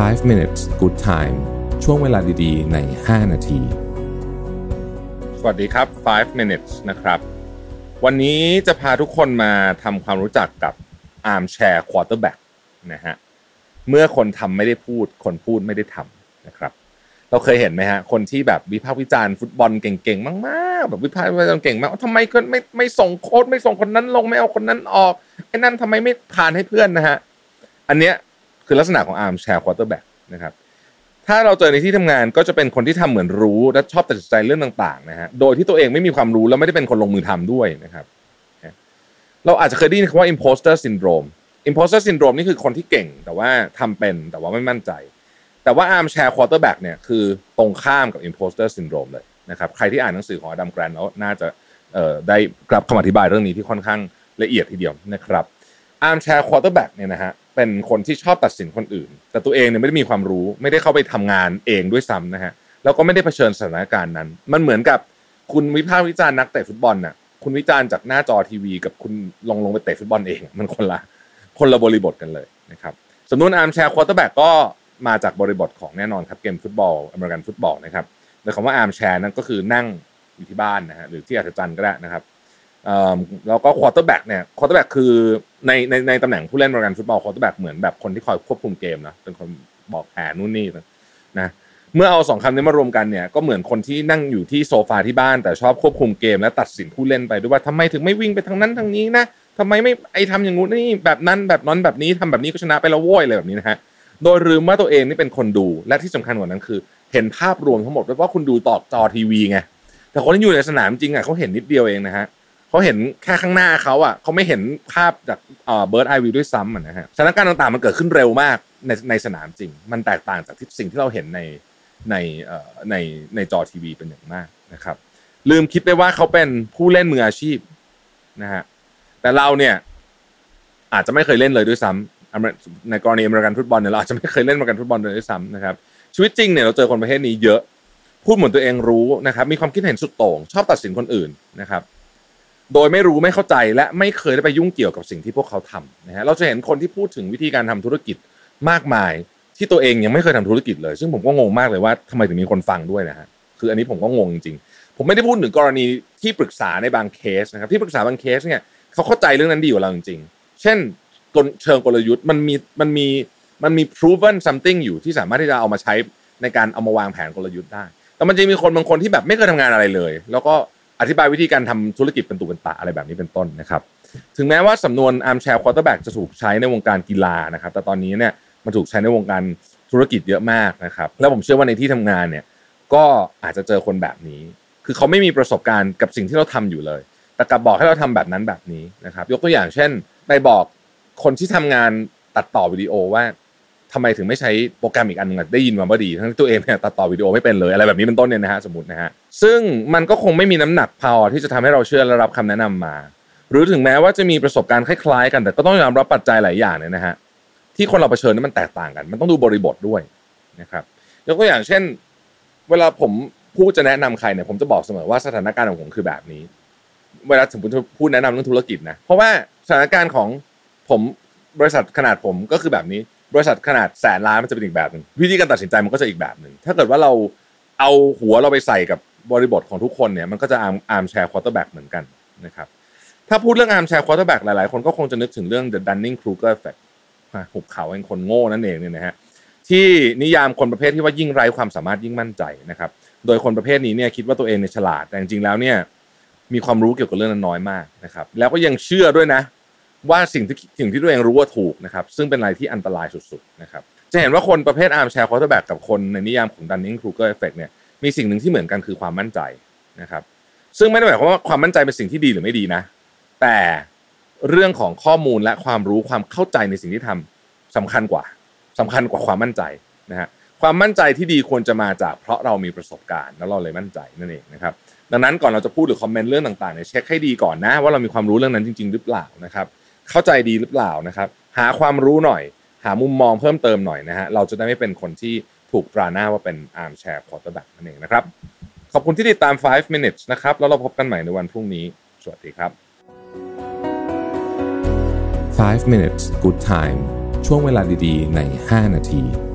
5 minutes good time ช่วงเวลาดีๆ ใน 5 นาที สวัสดีครับ 5 minutes นะครับ วันนี้จะพาทุกคนมาทำความรู้จักกับ armchair quarterback นะฮะ เมื่อคนทำไม่ได้พูด คนพูดไม่ได้ทำนะครับ เราเคยเห็นไหมฮะ คนที่แบบวิพากษ์วิจารณ์ฟุตบอลเก่งๆ มากๆ แบบวิพากษ์วิจารณ์เก่งมากทำไมคนไม่ไม่ส่งโค้ดไม่ส่งคนนั้นลงไม่เอาคนนั้นออกไอ้นั่นทำไมไม่ผ่านให้เพื่อนนะฮะ อันเนี้ย คือลักษณะของ armchair quarterback นะครับถ้าเราเจอในที่ทำงานก็จะเป็นคนที่ทำเหมือนรู้และชอบตัดสินใจเรื่องต่างๆนะฮะโดยที่ตัวเองไม่มีความรู้แล้วไม่ได้เป็นคนลงมือทำด้วยนะครับเราอาจจะเคยได้ยินคำว่า imposter syndrome imposter syndrome นี่คือคนที่เก่งแต่ว่าทำเป็นแต่ว่าไม่มั่นใจ แต่ว่า armchair quarterback เนี่ยคือตรงข้ามกับ imposter syndrome เลยนะครับใครที่อ่านหนังสือของอดัมแกรนแล้วน่าจะได้กลับคำอธิบายเรื่องนี้ที่ค่อนข้างละเอียดทีเดียวนะครับ armchair quarterback เนี่ยนะฮะ เป็นคนที่ชอบตัดสินคนอื่น แต่ตัวเองเนี่ยไม่ได้มีความรู้ ไม่ได้เข้าไปทำงานเองด้วยซ้ำนะฮะแล้วก็ไม่ได้เผชิญสถานการณ์นั้น มันเหมือนกับคุณวิพากษ์วิจารณ์นักเตะฟุตบอลน่ะคุณวิจารณ์จากหน้าจอทีวี กับคุณลงลงไปเตะฟุตบอลเอง มันคนละคนละบริบทกันเลยนะครับสำนวน armchair quarterback ก็มาจากบริบทของแน่นอนครับเกมฟุตบอลอเมริกันฟุตบอลนะครับโดยคำว่า armchair นั่นก็คือนั่งอยู่ที่บ้านนะฮะหรือที่อัฒจันทร์ก็ได้นะครับแล้วก็ quarterback เนี่ย quarterback คือ ในในในตำแหน่งผู้เล่นอเมริกันฟุตบอล quarterback เหมือนแบบคนที่คอยควบคุมเกมนะเป็นคนบอกแผนนู่นนี่นะเมื่อเอาสองคำนี้มารวมกันเนี่ยก็เหมือนคนที่นั่งอยู่ที่โซฟาที่บ้าน แต่ชอบควบคุมเกมและตัดสินผู้เล่นไปด้วยว่าทำไมถึงไม่วิ่งไปทางนั้นทางนี้นะทำไมไม่ไอทำอย่างงู้นนี่แบบนั้นแบบนั้นแบบนี้ทำแบบนี้ก็ชนะไปแล้วโว้ยอะไรแบบนี้นะฮะโดยลืมว่าตัวเองนี่เป็นคนดูและที่สำคัญกว่านั้นคือ เห็นภาพรวมทั้งหมดเพราะคุณดูต่อจอทีวีไงแต่คนที่อยู่ในสนามจริงอะเขาเห็นนิดเดียวเองนะฮะเขาเห็นแค่ข้างหน้าเขาอะเขาไม่เห็นภาพจากเบิร์ดไอวิวด้วยซ้ำนะฮะสถานการณ์ต่างๆมันเกิดขึ้นเร็วมากในในสนามจริง มันแตกต่างจากที่สิ่งที่เราเห็นในในในในจอทีวีเป็นอย่างมากนะครับ ลืมคิดไปว่าเขาเป็นผู้เล่นมืออาชีพนะฮะแต่เราเนี่ยอาจจะไม่เคยเล่นเลยด้วยซ้ำในกรณีอเมริกันฟุตบอลเนี่ยเราอาจจะไม่เคยเล่นอเมริกันฟุตบอลเลยด้วยซ้ำนะครับชีวิตจริงเนี่ยเราเจอคนประเภทนี้เยอะ พูดเหมือนตัวเองรู้นะครับ มีความคิดเห็นสุดโต่งชอบตัดสินคนอื่นนะครับ โดยไม่รู้ไม่เข้าใจและไม่เคยได้ไปยุ่งเกี่ยวกับสิ่งที่พวกเขาทำนะฮะเราจะเห็นคนที่พูดถึงวิธีการทำธุรกิจมากมาย ที่ตัวเองยังไม่เคยทำธุรกิจเลย ซึ่งผมก็งงมากเลยว่าทำไมถึงมีคนฟังด้วยนะฮะคืออันนี้ผมก็งงจริงๆผมไม่ได้พูดถึงกรณีที่ปรึกษาในบางเคสนะครับที่ปรึกษาบางเคสเนี่ยเขาเข้าใจเรื่องนั้นดีกว่าเราจริงๆเช่นเชิงกลยุทธ์มันมีมันมีมันมี proven something อยู่ที่สามารถที่จะเอามาใช้ในการเอามาวางแผนกลยุทธ์ได้ แต่มันจะมีคนบางคนที่แบบไม่เคยทำงานอะไรเลย แล้วก็ อธิบายวิธีการทำธุรกิจเป็นตุเป็นตะอะไรแบบนี้เป็นต้นนะครับ ถึงแม้ว่าสำนวน armchair quarterback จะถูกใช้ในวงการกีฬานะครับ แต่ตอนนี้เนี่ยมันถูกใช้ในวงการธุรกิจเยอะมากนะครับ แล้วผมเชื่อว่าในที่ทำงานเนี่ยก็อาจจะเจอคนแบบนี้ คือเขาไม่มีประสบการณ์กับสิ่งที่เราทำอยู่เลย แต่กลับบอกให้เราทำแบบนั้นแบบนี้นะครับ ยกตัวอย่างเช่น ไปบอกคนที่ทำงานตัดต่อวิดีโอว่า ทำไมถึงไม่ใช้โปรแกรมอีกอันนึงได้ยินมาว่าดี ทั้งตัวเองเนี่ยตัดต่อวิดีโอไม่เป็นเลยอะไรแบบนี้เป็นต้นเนี่ยนะฮะสมมตินะฮะซึ่งมันก็คงไม่มีน้ำหนักพอที่จะทำให้เราเชื่อและรับคำแนะนำมา หรือถึงแม้ว่าจะมีประสบการณ์คล้ายๆ กัน แต่ก็ต้องยอมรับปัจจัยหลายอย่างเนี่ยนะฮะที่คนเราเผชิญนั้นมันแตกต่างกัน มันต้องดูบริบทด้วยนะครับยกตัวอย่างเช่น เวลาผมพูดจะแนะนำใครเนี่ยผมจะบอกเสมอว่าสถานการณ์ของผมคือแบบนี้ เวลาถึงผมจะพูดแนะนำเรื่องธุรกิจนะเพราะว่าสถานการณ์ของผมบริษัทขนาดผมก็คือแบบนี้ บริษัทขนาดแสนล้านมันจะเป็นอีกแบบหนึ่งวิธีการตัดสินใจมันก็จะอีกแบบหนึ่งถ้าเกิดว่าเราเอาหัวเราไปใส่กับบริบทของทุกคนเนี่ยมันก็จะ arm armchair quarterback เหมือนกันนะครับถ้าพูดเรื่อง armchair quarterback หลายๆ คนก็คงจะนึกถึงเรื่อง the Dunning Kruger effect หุบเขาแห่งคนโง่นั่นเองเนี่ยนะฮะที่นิยามคนประเภทที่ว่ายิ่งไร้ความสามารถยิ่งมั่นใจนะครับโดยคนประเภทนี้เนี่ยคิดว่าตัวเองเนี่ยฉลาดแต่จริงๆแล้วเนี่ยมีความรู้เกี่ยวกับเรื่องนั้นน้อยมากนะครับแล้วก็ยังเชื่อด้วยนะ ว่าสิ่งที่สิ่งที่ตัวเองรู้ว่าถูกนะครับ ซึ่งเป็นอะไรที่อันตรายสุดๆนะครับจะเห็นว่าคนประเภท armchair quarterback กับคนในนิยามของ Dunning Kruger effect เนี่ยมีสิ่งหนึ่งที่เหมือนกันคือความมั่นใจนะครับซึ่งไม่ได้หมายความว่าความมั่นใจเป็นสิ่งที่ดีหรือไม่ดีนะ แต่เรื่องของข้อมูลและความรู้ความเข้าใจในสิ่งที่ทำสำคัญกว่าสำคัญกว่าความมั่นใจนะฮะความมั่นใจที่ดีควรจะมาจาก เพราะเรามีประสบการณ์แล้วเราเลยมั่นใจนั่นเองนะครับดังนั้นก่อนเราจะพูดหรือคอมเมนต์เรื่องต่างๆเนี่ยเช็คให้ดีก่อนนะ ว่าเรามีความรู้เรื่องนั้นจริง ๆ หรือเปล่านะครับ เข้าใจดีหรือเปล่านะครับ หาความรู้หน่อย หามุมมองเพิ่มเติมหน่อยนะฮะเราจะได้ไม่เป็นคนที่ถูกตราหน้าว่าเป็น armchair quarterback นั่นเองนะครับ ขอบคุณที่ติดตาม 5 minutes นะครับแล้วเราพบกันใหม่ในวันพรุ่งนี้ สวัสดีครับ 5 minutes good time ช่วงเวลาดีๆ ใน 5 นาที